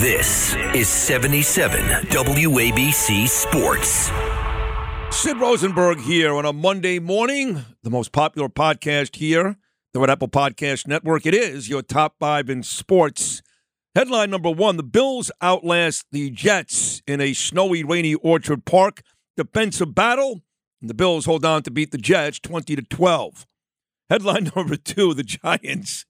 This is 77 WABC Sports. Sid Rosenberg here on a Monday morning, the most popular podcast here, the Red Apple Podcast Network. It is your top five in sports. Headline number one The Bills outlast the Jets in a snowy, rainy Orchard Park defensive battle. And the Bills hold on to beat the Jets 20 to 12. Headline number two The Giants.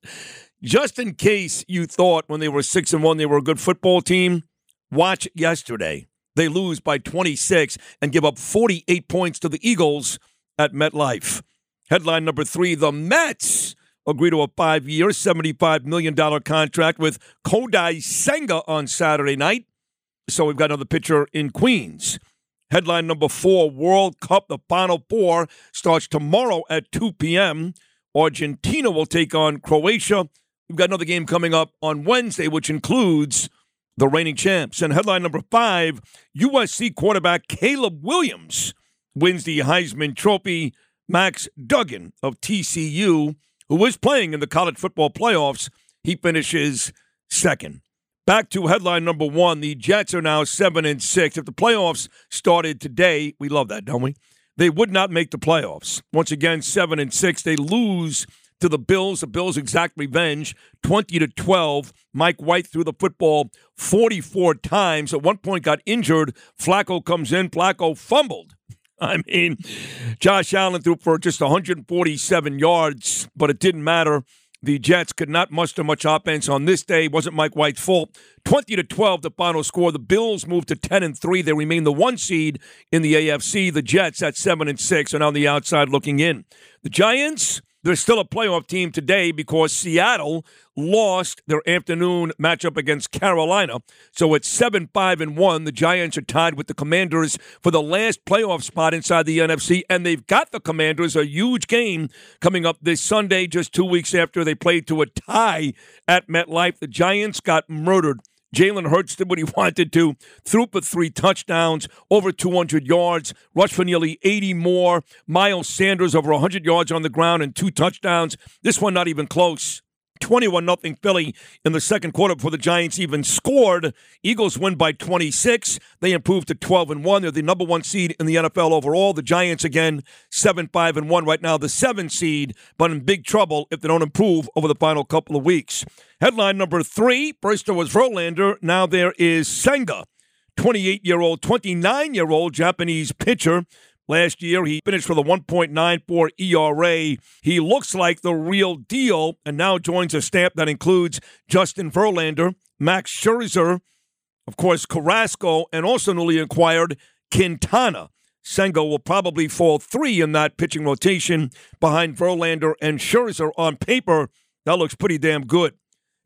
Just in case you thought when they were 6 and 1 they were a good football team, watch yesterday. They lose by 26 and give up 48 points to the Eagles at MetLife. Headline number three The Mets agree to a five year, $75 million contract with Kodai Senga on Saturday night. So we've got another pitcher in Queens. Headline number four World Cup, the Final Four, starts tomorrow at 2 p.m. Argentina will take on Croatia. We've got another game coming up on Wednesday, which includes the reigning champs. And headline number five USC quarterback Caleb Williams wins the Heisman Trophy. Max Duggan of TCU, who is playing in the college football playoffs, he finishes second. Back to headline number one. The Jets are now seven and six. If the playoffs started today, we love that, don't we? They would not make the playoffs. Once again, seven and six. They lose to the Bills. The Bills exact revenge, 20 to 12. Mike White threw the football 44 times. At one point got injured. Flacco comes in. Flacco fumbled. I mean, Josh Allen threw for just 147 yards, but it didn't matter. The Jets could not muster much offense on this day. It wasn't Mike White's fault. 20 to 12 the final score. The Bills moved to 10 and 3. They remain the one seed in the AFC. The Jets at 7 and 6 and on the outside looking in. The Giants they're still a playoff team today because Seattle lost their afternoon matchup against Carolina. So it's 7 5 and 1. The Giants are tied with the Commanders for the last playoff spot inside the NFC, and they've got the Commanders a huge game coming up this Sunday, just two weeks after they played to a tie at MetLife. The Giants got murdered Jalen Hurts did what he wanted to, threw for three touchdowns, over 200 yards, rushed for nearly 80 more. Miles Sanders over 100 yards on the ground and two touchdowns. This one not even close. 21 0 Philly in the second quarter before the Giants even scored. Eagles win by 26. They improve to 12 and 1. They're the number one seed in the NFL overall. The Giants again 7 5 and 1 right now, the seven seed, but in big trouble if they don't improve over the final couple of weeks. Headline number three first was Verlander. Now there is Senga. 28 year old, 29 year old Japanese pitcher Last year, he finished with a 1.94 ERA. He looks like the real deal and now joins a stamp that includes Justin Verlander, Max Scherzer, of course, Carrasco, and also newly acquired Quintana. Senga will probably fall three in that pitching rotation behind Verlander and Scherzer. On paper, that looks pretty damn good.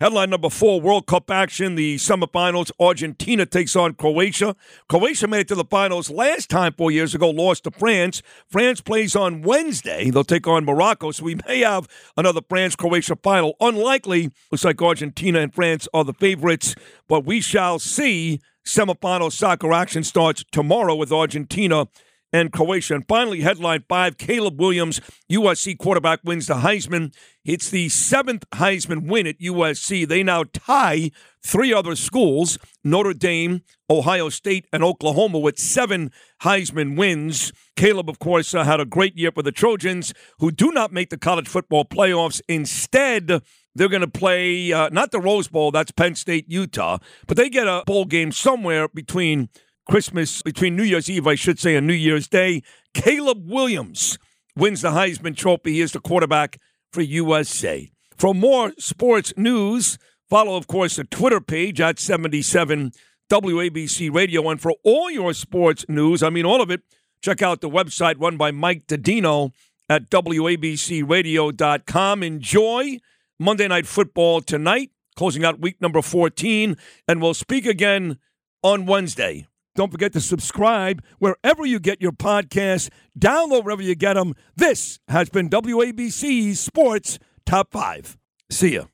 Headline number four World Cup action, the semifinals. Argentina takes on Croatia. Croatia made it to the finals last time four years ago, lost to France. France plays on Wednesday. They'll take on Morocco, so we may have another France Croatia final. Unlikely. Looks like Argentina and France are the favorites, but we shall see. Semifinal soccer action starts tomorrow with Argentina and Croatia. And finally, headline five Caleb Williams, USC quarterback, wins the Heisman. It's the seventh Heisman win at USC. They now tie three other schools Notre Dame, Ohio State, and Oklahoma with seven Heisman wins. Caleb, of course, uh, had a great year for the Trojans, who do not make the college football playoffs. Instead, they're going to play uh, not the Rose Bowl, that's Penn State, Utah, but they get a bowl game somewhere between Christmas, between New Year's Eve, I should say, and New Year's Day. Caleb Williams wins the Heisman Trophy. He is the quarterback for USA. For more sports news, follow, of course, the Twitter page at 77 WABC Radio. And for all your sports news, I mean all of it, check out the website run by Mike Dodino at WABCRadio.com. Enjoy Monday Night Football tonight, closing out week number 14, and we'll speak again on Wednesday. Don't forget to subscribe wherever you get your podcasts. Download wherever you get them. This has been WABC Sports Top 5. See ya.